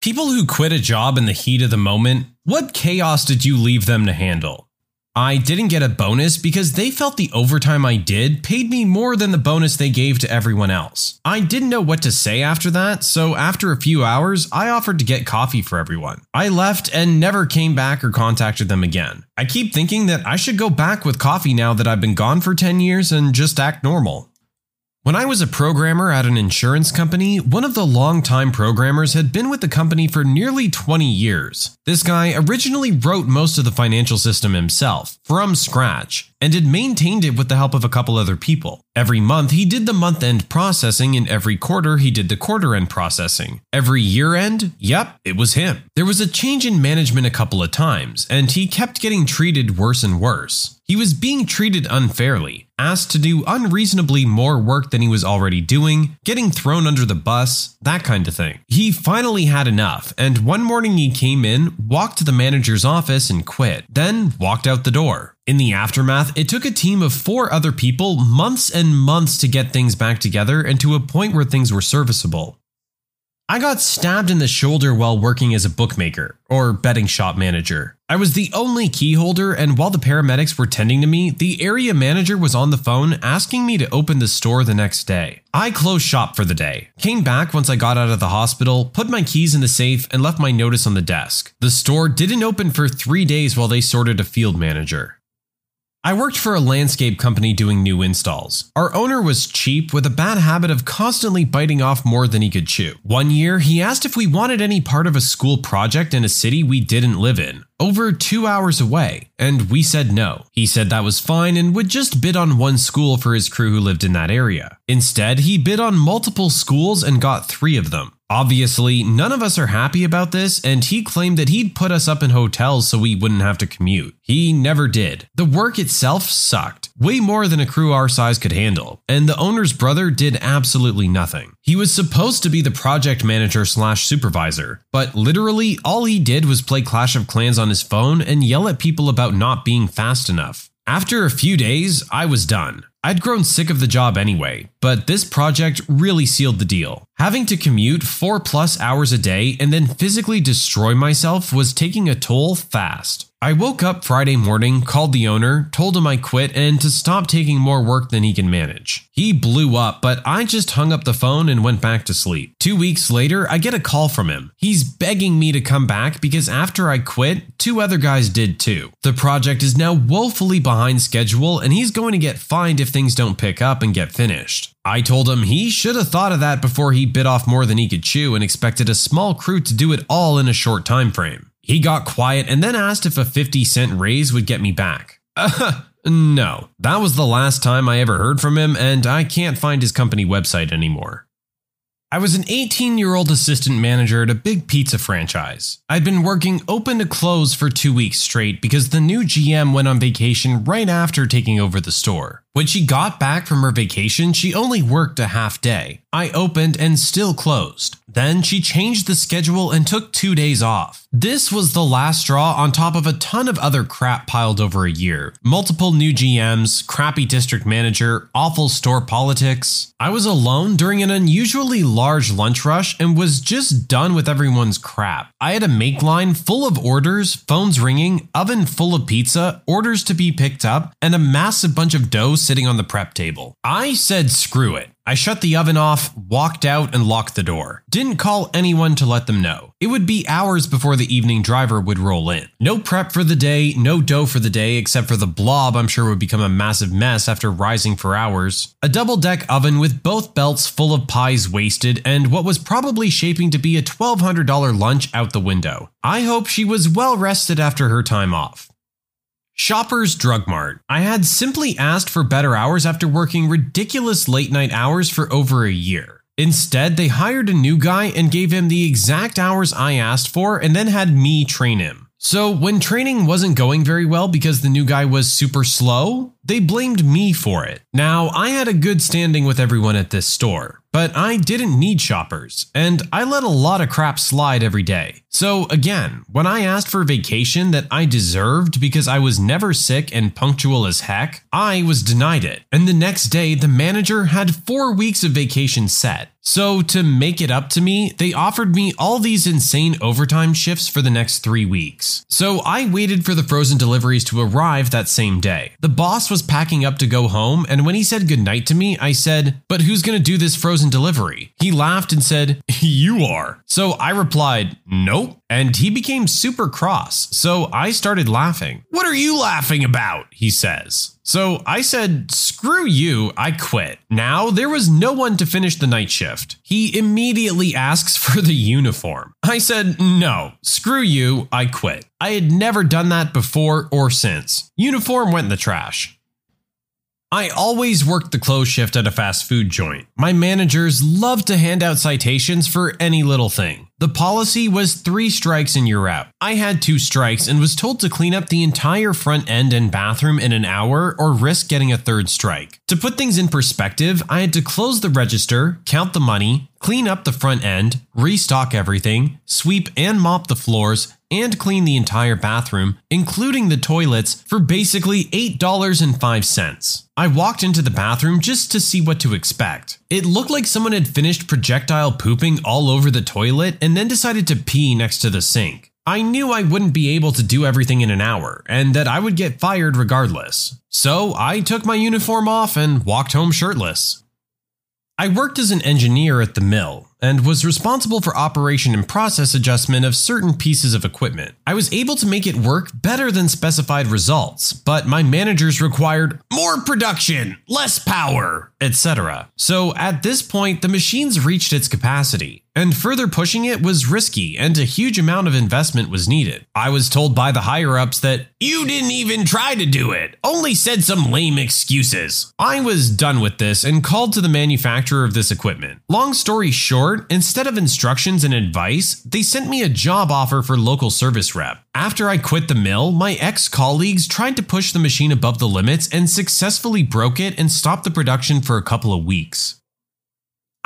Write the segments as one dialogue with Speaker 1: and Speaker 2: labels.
Speaker 1: People who quit a job in the heat of the moment, what chaos did you leave them to handle? I didn't get a bonus because they felt the overtime I did paid me more than the bonus they gave to everyone else. I didn't know what to say after that, so after a few hours, I offered to get coffee for everyone. I left and never came back or contacted them again. I keep thinking that I should go back with coffee now that I've been gone for 10 years and just act normal. When I was a programmer at an insurance company, one of the longtime programmers had been with the company for nearly 20 years. This guy originally wrote most of the financial system himself, from scratch, and had maintained it with the help of a couple other people. Every month, he did the month end processing, and every quarter, he did the quarter end processing. Every year end, yep, it was him. There was a change in management a couple of times, and he kept getting treated worse and worse. He was being treated unfairly, asked to do unreasonably more work than he was already doing, getting thrown under the bus, that kind of thing. He finally had enough, and one morning he came in, walked to the manager's office, and quit, then walked out the door. In the aftermath, it took a team of four other people months and months to get things back together and to a point where things were serviceable. I got stabbed in the shoulder while working as a bookmaker, or betting shop manager. I was the only key holder, and while the paramedics were tending to me, the area manager was on the phone asking me to open the store the next day. I closed shop for the day, came back once I got out of the hospital, put my keys in the safe, and left my notice on the desk. The store didn't open for three days while they sorted a field manager. I worked for a landscape company doing new installs. Our owner was cheap with a bad habit of constantly biting off more than he could chew. One year, he asked if we wanted any part of a school project in a city we didn't live in, over two hours away, and we said no. He said that was fine and would just bid on one school for his crew who lived in that area. Instead, he bid on multiple schools and got three of them. Obviously, none of us are happy about this, and he claimed that he'd put us up in hotels so we wouldn't have to commute. He never did. The work itself sucked, way more than a crew our size could handle, and the owner's brother did absolutely nothing. He was supposed to be the project manager slash supervisor, but literally all he did was play Clash of Clans on his phone and yell at people about not being fast enough. After a few days, I was done. I'd grown sick of the job anyway, but this project really sealed the deal. Having to commute 4 plus hours a day and then physically destroy myself was taking a toll fast. I woke up Friday morning, called the owner, told him I quit and to stop taking more work than he can manage. He blew up, but I just hung up the phone and went back to sleep. Two weeks later, I get a call from him. He's begging me to come back because after I quit, two other guys did too. The project is now woefully behind schedule and he's going to get fined if things don't pick up and get finished. I told him he should have thought of that before he bit off more than he could chew and expected a small crew to do it all in a short time frame. He got quiet and then asked if a 50 cent raise would get me back. No, that was the last time I ever heard from him, and I can't find his company website anymore. I was an 18 year old assistant manager at a big pizza franchise. I'd been working open to close for two weeks straight because the new GM went on vacation right after taking over the store. When she got back from her vacation, she only worked a half day. I opened and still closed. Then she changed the schedule and took two days off. This was the last straw on top of a ton of other crap piled over a year. Multiple new GMs, crappy district manager, awful store politics. I was alone during an unusually large lunch rush and was just done with everyone's crap. I had a make line full of orders, phones ringing, oven full of pizza, orders to be picked up, and a massive bunch of dough sitting on the prep table. I said screw it. I shut the oven off, walked out, and locked the door. Didn't call anyone to let them know. It would be hours before the evening driver would roll in. No prep for the day, no dough for the day, except for the blob I'm sure would become a massive mess after rising for hours. A double deck oven with both belts full of pies wasted, and what was probably shaping to be a $1,200 lunch out the window. I hope she was well rested after her time off. Shoppers Drug Mart. I had simply asked for better hours after working ridiculous late night hours for over a year. Instead, they hired a new guy and gave him the exact hours I asked for and then had me train him. So, when training wasn't going very well because the new guy was super slow, they blamed me for it. Now, I had a good standing with everyone at this store, but I didn't need shoppers, and I let a lot of crap slide every day. So, again, when I asked for vacation that I deserved because I was never sick and punctual as heck, I was denied it. And the next day, the manager had four weeks of vacation set. So, to make it up to me, they offered me all these insane overtime shifts for the next three weeks. So, I waited for the frozen deliveries to arrive that same day. The boss was packing up to go home, and when he said goodnight to me, I said, But who's gonna do this frozen delivery? He laughed and said, You are. So I replied, Nope. And he became super cross. So I started laughing. What are you laughing about? He says. So I said, screw you, I quit. Now there was no one to finish the night shift. He immediately asks for the uniform. I said, no, screw you, I quit. I had never done that before or since. Uniform went in the trash. I always worked the close shift at a fast food joint. My managers loved to hand out citations for any little thing. The policy was three strikes and you're out. I had two strikes and was told to clean up the entire front end and bathroom in an hour or risk getting a third strike. To put things in perspective, I had to close the register, count the money, clean up the front end, restock everything, sweep and mop the floors, and clean the entire bathroom, including the toilets, for basically $8.05. I walked into the bathroom just to see what to expect. It looked like someone had finished projectile pooping all over the toilet and then decided to pee next to the sink. I knew I wouldn't be able to do everything in an hour and that I would get fired regardless. So I took my uniform off and walked home shirtless. I worked as an engineer at the mill and was responsible for operation and process adjustment of certain pieces of equipment. I was able to make it work better than specified results, but my managers required more production, less power, etc. So at this point, the machines reached its capacity, and further pushing it was risky and a huge amount of investment was needed. I was told by the higher ups that you didn't even try to do it, only said some lame excuses. I was done with this and called to the manufacturer of this equipment. Long story short, instead of instructions and advice, they sent me a job offer for local service rep. After I quit the mill, my ex colleagues tried to push the machine above the limits and successfully broke it and stopped the production for a couple of weeks.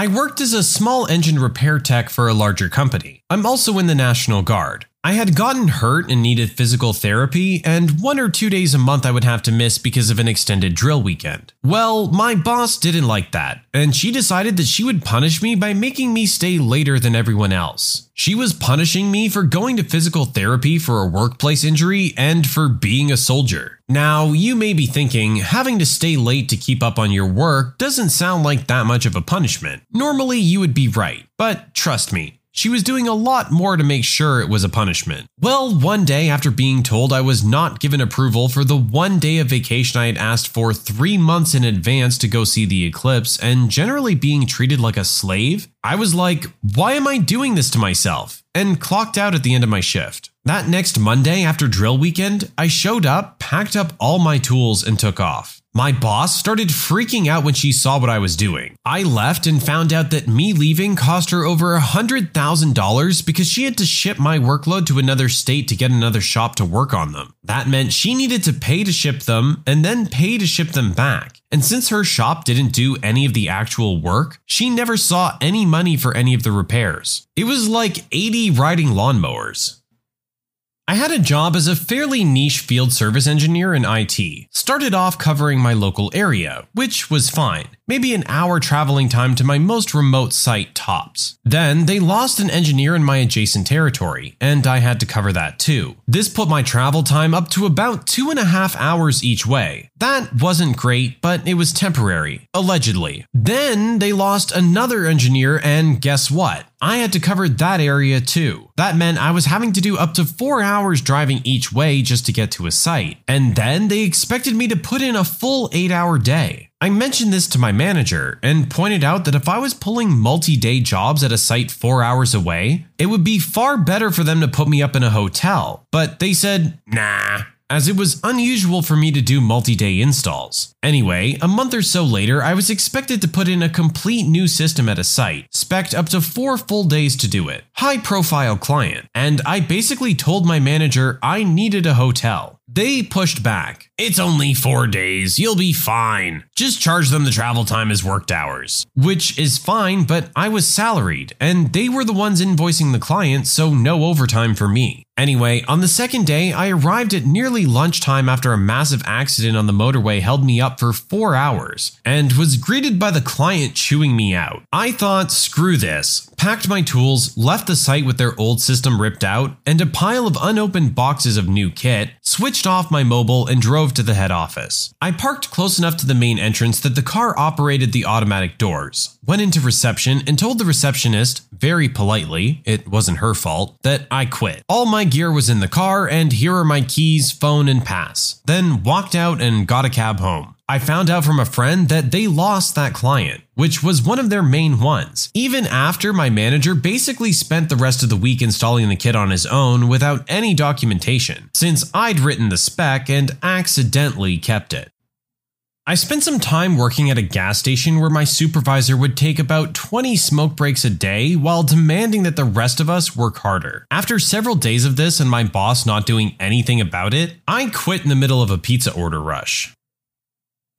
Speaker 1: I worked as a small engine repair tech for a larger company. I'm also in the National Guard. I had gotten hurt and needed physical therapy, and one or two days a month I would have to miss because of an extended drill weekend. Well, my boss didn't like that, and she decided that she would punish me by making me stay later than everyone else. She was punishing me for going to physical therapy for a workplace injury and for being a soldier. Now, you may be thinking, having to stay late to keep up on your work doesn't sound like that much of a punishment. Normally, you would be right, but trust me, she was doing a lot more to make sure it was a punishment. Well, one day after being told I was not given approval for the one day of vacation I had asked for three months in advance to go see the eclipse and generally being treated like a slave, I was like, why am I doing this to myself? And clocked out at the end of my shift. That next Monday after drill weekend, I showed up, packed up all my tools, and took off. My boss started freaking out when she saw what I was doing. I left and found out that me leaving cost her over $100,000 because she had to ship my workload to another state to get another shop to work on them. That meant she needed to pay to ship them and then pay to ship them back. And since her shop didn't do any of the actual work, she never saw any money for any of the repairs. It was like 80 riding lawnmowers. I had a job as a fairly niche field service engineer in IT. Started off covering my local area, which was fine. Maybe an hour traveling time to my most remote site tops. Then they lost an engineer in my adjacent territory, and I had to cover that too. This put my travel time up to about two and a half hours each way. That wasn't great, but it was temporary, allegedly. Then they lost another engineer, and guess what? I had to cover that area too. That meant I was having to do up to four hours driving each way just to get to a site. And then they expected me to put in a full eight hour day. I mentioned this to my manager and pointed out that if I was pulling multi day jobs at a site four hours away, it would be far better for them to put me up in a hotel. But they said, nah, as it was unusual for me to do multi day installs. Anyway, a month or so later, I was expected to put in a complete new system at a site, spec'd up to four full days to do it. High profile client, and I basically told my manager I needed a hotel. They pushed back. It's only four days, you'll be fine. Just charge them the travel time as worked hours. Which is fine, but I was salaried, and they were the ones invoicing the client, so no overtime for me. Anyway, on the second day, I arrived at nearly lunchtime after a massive accident on the motorway held me up for four hours, and was greeted by the client chewing me out. I thought, screw this, packed my tools, left the site with their old system ripped out, and a pile of unopened boxes of new kit, switched off my mobile, and drove to the head office. I parked close enough to the main entrance that the car operated the automatic doors, went into reception, and told the receptionist, very politely, it wasn't her fault, that I quit. All my gear was in the car, and here are my keys, phone, and pass. Then walked out and got a cab home. I found out from a friend that they lost that client, which was one of their main ones, even after my manager basically spent the rest of the week installing the kit on his own without any documentation, since I'd written the spec and accidentally kept it. I spent some time working at a gas station where my supervisor would take about 20 smoke breaks a day while demanding that the rest of us work harder. After several days of this and my boss not doing anything about it, I quit in the middle of a pizza order rush.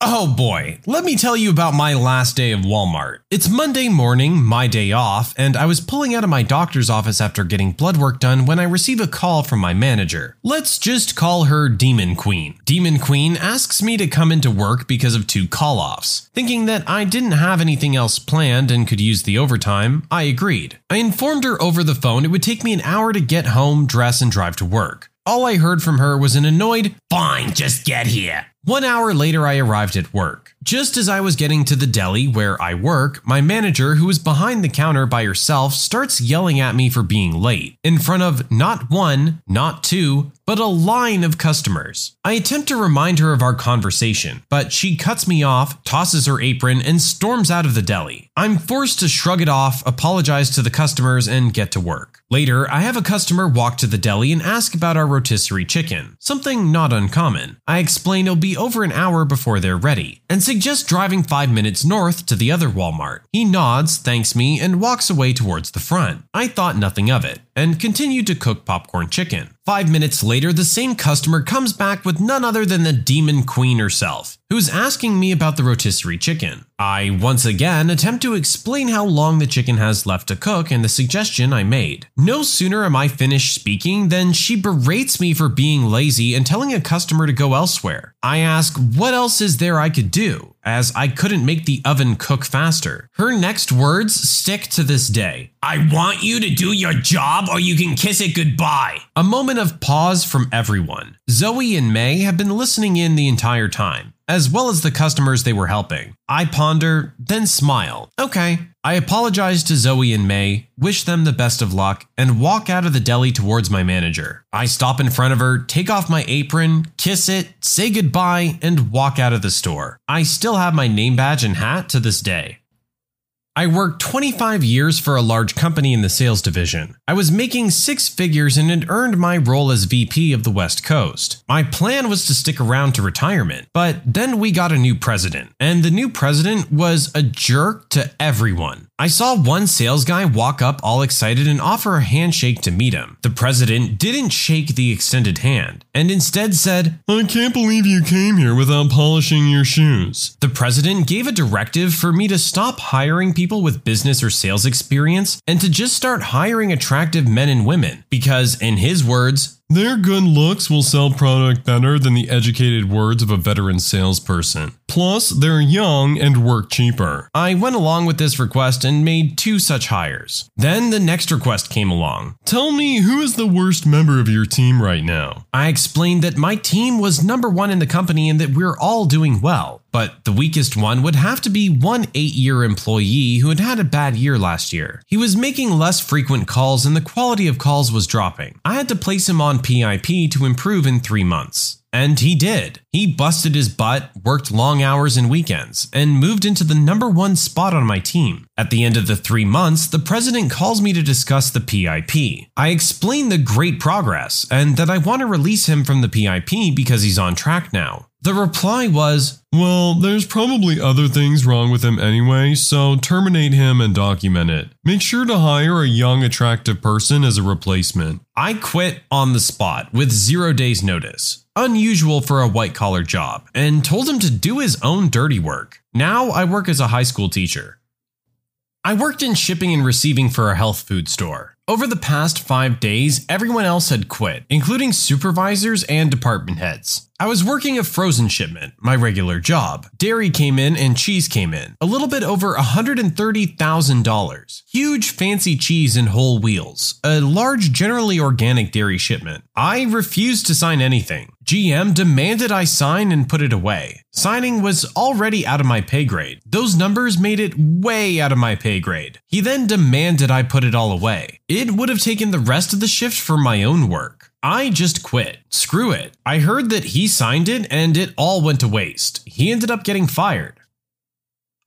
Speaker 1: Oh boy, let me tell you about my last day of Walmart. It's Monday morning, my day off, and I was pulling out of my doctor's office after getting blood work done when I receive a call from my manager. Let's just call her Demon Queen. Demon Queen asks me to come into work because of two call offs. Thinking that I didn't have anything else planned and could use the overtime, I agreed. I informed her over the phone it would take me an hour to get home, dress, and drive to work. All I heard from her was an annoyed, Fine, just get here. One hour later, I arrived at work. Just as I was getting to the deli where I work, my manager, who is behind the counter by herself, starts yelling at me for being late in front of not one, not two, but a line of customers. I attempt to remind her of our conversation, but she cuts me off, tosses her apron, and storms out of the deli. I'm forced to shrug it off, apologize to the customers, and get to work. Later, I have a customer walk to the deli and ask about our rotisserie chicken, something not uncommon. I explain it'll be over an hour before they're ready, and suggest driving 5 minutes north to the other Walmart. He nods, thanks me, and walks away towards the front. I thought nothing of it, and continued to cook popcorn chicken. Five minutes later, the same customer comes back with none other than the Demon Queen herself, who's asking me about the rotisserie chicken. I once again attempt to explain how long the chicken has left to cook and the suggestion I made. No sooner am I finished speaking than she berates me for being lazy and telling a customer to go elsewhere. I ask what else is there I could do, as I couldn't make the oven cook faster. Her next words stick to this day. I want you to do your job or you can kiss it goodbye. A moment of pause from everyone. Zoe and May have been listening in the entire time as well as the customers they were helping. I ponder, then smile. Okay. I apologize to Zoe and May, wish them the best of luck, and walk out of the deli towards my manager. I stop in front of her, take off my apron, kiss it, say goodbye, and walk out of the store. I still have my name badge and hat to this day. I worked 25 years for a large company in the sales division. I was making six figures and had earned my role as VP of the West Coast. My plan was to stick around to retirement, but then we got a new president, and the new president was a jerk to everyone. I saw one sales guy walk up all excited and offer a handshake to meet him. The president didn't shake the extended hand and instead said, I can't believe you came here without polishing your shoes. The president gave a directive for me to stop hiring people with business or sales experience and to just start hiring attractive men and women because, in his words, their good looks will sell product better than the educated words of a veteran salesperson. Plus, they're young and work cheaper. I went along with this request and made two such hires. Then the next request came along. Tell me who is the worst member of your team right now? I explained that my team was number one in the company and that we're all doing well. But the weakest one would have to be one eight year employee who had had a bad year last year. He was making less frequent calls and the quality of calls was dropping. I had to place him on PIP to improve in three months. And he did. He busted his butt, worked long hours and weekends, and moved into the number one spot on my team. At the end of the three months, the president calls me to discuss the PIP. I explain the great progress and that I want to release him from the PIP because he's on track now. The reply was, Well, there's probably other things wrong with him anyway, so terminate him and document it. Make sure to hire a young, attractive person as a replacement. I quit on the spot with zero days' notice, unusual for a white collar job, and told him to do his own dirty work. Now I work as a high school teacher. I worked in shipping and receiving for a health food store. Over the past five days, everyone else had quit, including supervisors and department heads. I was working a frozen shipment, my regular job. Dairy came in and cheese came in, a little bit over $130,000. Huge fancy cheese and whole wheels, a large generally organic dairy shipment. I refused to sign anything. GM demanded I sign and put it away. Signing was already out of my pay grade. Those numbers made it way out of my pay grade. He then demanded I put it all away. It would have taken the rest of the shift for my own work. I just quit. Screw it. I heard that he signed it and it all went to waste. He ended up getting fired.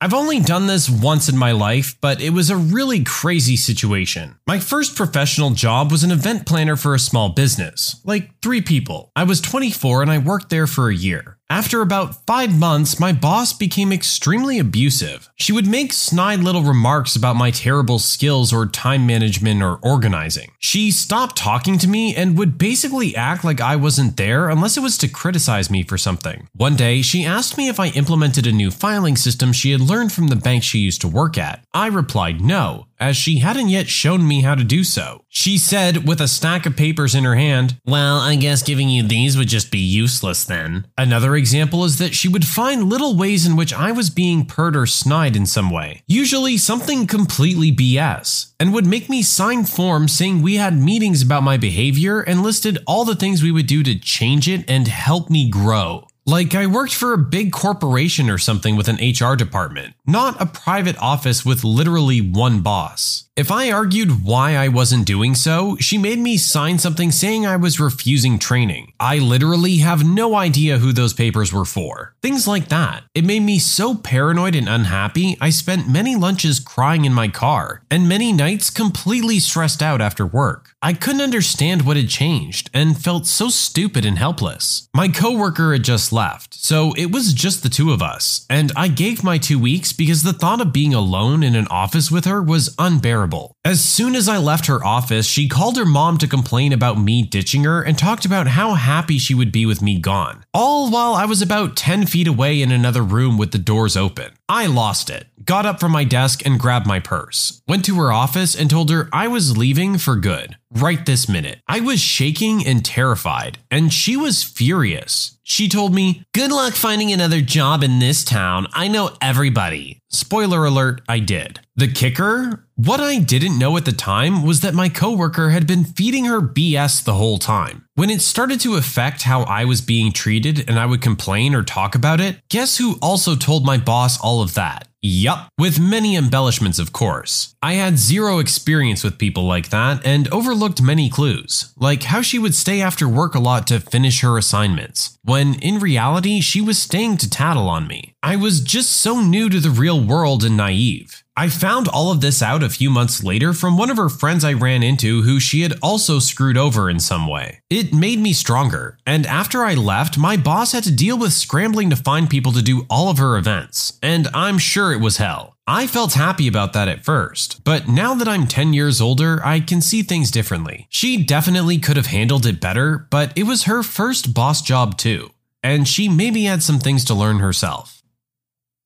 Speaker 1: I've only done this once in my life, but it was a really crazy situation. My first professional job was an event planner for a small business, like three people. I was 24 and I worked there for a year. After about five months, my boss became extremely abusive. She would make snide little remarks about my terrible skills or time management or organizing. She stopped talking to me and would basically act like I wasn't there unless it was to criticize me for something. One day, she asked me if I implemented a new filing system she had learned from the bank she used to work at. I replied no, as she hadn't yet shown me how to do so. She said, with a stack of papers in her hand, Well, I guess giving you these would just be useless then. Another example is that she would find little ways in which I was being pert or snide in some way, usually something completely BS, and would make me sign forms saying we had meetings about my behavior and listed all the things we would do to change it and help me grow. Like I worked for a big corporation or something with an HR department, not a private office with literally one boss. If I argued why I wasn't doing so, she made me sign something saying I was refusing training. I literally have no idea who those papers were for. Things like that. It made me so paranoid and unhappy, I spent many lunches crying in my car, and many nights completely stressed out after work. I couldn't understand what had changed and felt so stupid and helpless. My coworker had just left, so it was just the two of us, and I gave my two weeks because the thought of being alone in an office with her was unbearable terrible. As soon as I left her office, she called her mom to complain about me ditching her and talked about how happy she would be with me gone. All while I was about 10 feet away in another room with the doors open. I lost it, got up from my desk and grabbed my purse, went to her office and told her I was leaving for good, right this minute. I was shaking and terrified, and she was furious. She told me, Good luck finding another job in this town. I know everybody. Spoiler alert, I did. The kicker? What I didn't know at the time was that my coworker had been feeding her BS the whole time. When it started to affect how I was being treated and I would complain or talk about it, guess who also told my boss all of that? Yup, with many embellishments, of course. I had zero experience with people like that and overlooked many clues, like how she would stay after work a lot to finish her assignments, when in reality, she was staying to tattle on me. I was just so new to the real world and naive. I found all of this out a few months later from one of her friends I ran into who she had also screwed over in some way. It made me stronger, and after I left, my boss had to deal with scrambling to find people to do all of her events, and I'm sure it was hell. I felt happy about that at first, but now that I'm 10 years older, I can see things differently. She definitely could have handled it better, but it was her first boss job too, and she maybe had some things to learn herself.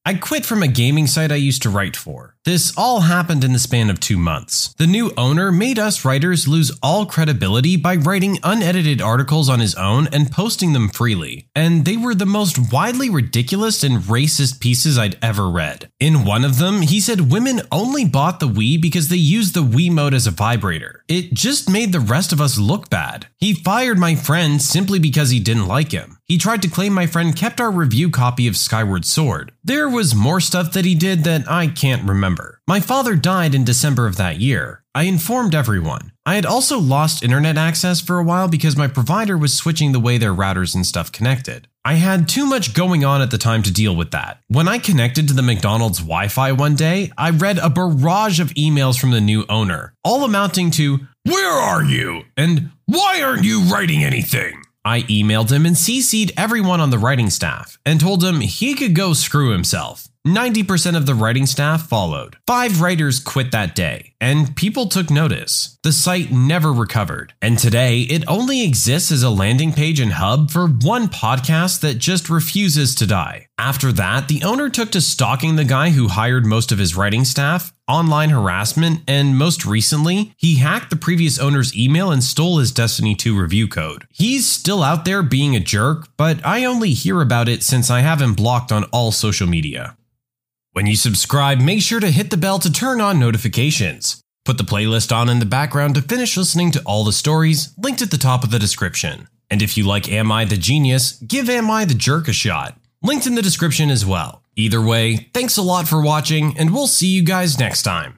Speaker 1: I quit from a gaming site I used to write for. This all happened in the span of two months. The new owner made us writers lose all credibility by writing unedited articles on his own and posting them freely, and they were the most widely ridiculous and racist pieces I'd ever read. In one of them, he said women only bought the Wii because they used the Wiimote as a vibrator. It just made the rest of us look bad. He fired my friend simply because he didn't like him. He tried to claim my friend kept our review copy of Skyward Sword. There was more stuff that he did that I can't remember. My father died in December of that year. I informed everyone. I had also lost internet access for a while because my provider was switching the way their routers and stuff connected. I had too much going on at the time to deal with that. When I connected to the McDonald's Wi Fi one day, I read a barrage of emails from the new owner, all amounting to, Where are you? and Why aren't you writing anything? I emailed him and CC'd everyone on the writing staff and told him he could go screw himself. 90% of the writing staff followed. Five writers quit that day, and people took notice. The site never recovered, and today it only exists as a landing page and hub for one podcast that just refuses to die. After that, the owner took to stalking the guy who hired most of his writing staff, online harassment, and most recently, he hacked the previous owner's email and stole his Destiny 2 review code. He's still out there being a jerk, but I only hear about it since I have him blocked on all social media. When you subscribe, make sure to hit the bell to turn on notifications. Put the playlist on in the background to finish listening to all the stories, linked at the top of the description. And if you like Am I the Genius, give Am I the Jerk a shot, linked in the description as well. Either way, thanks a lot for watching, and we'll see you guys next time.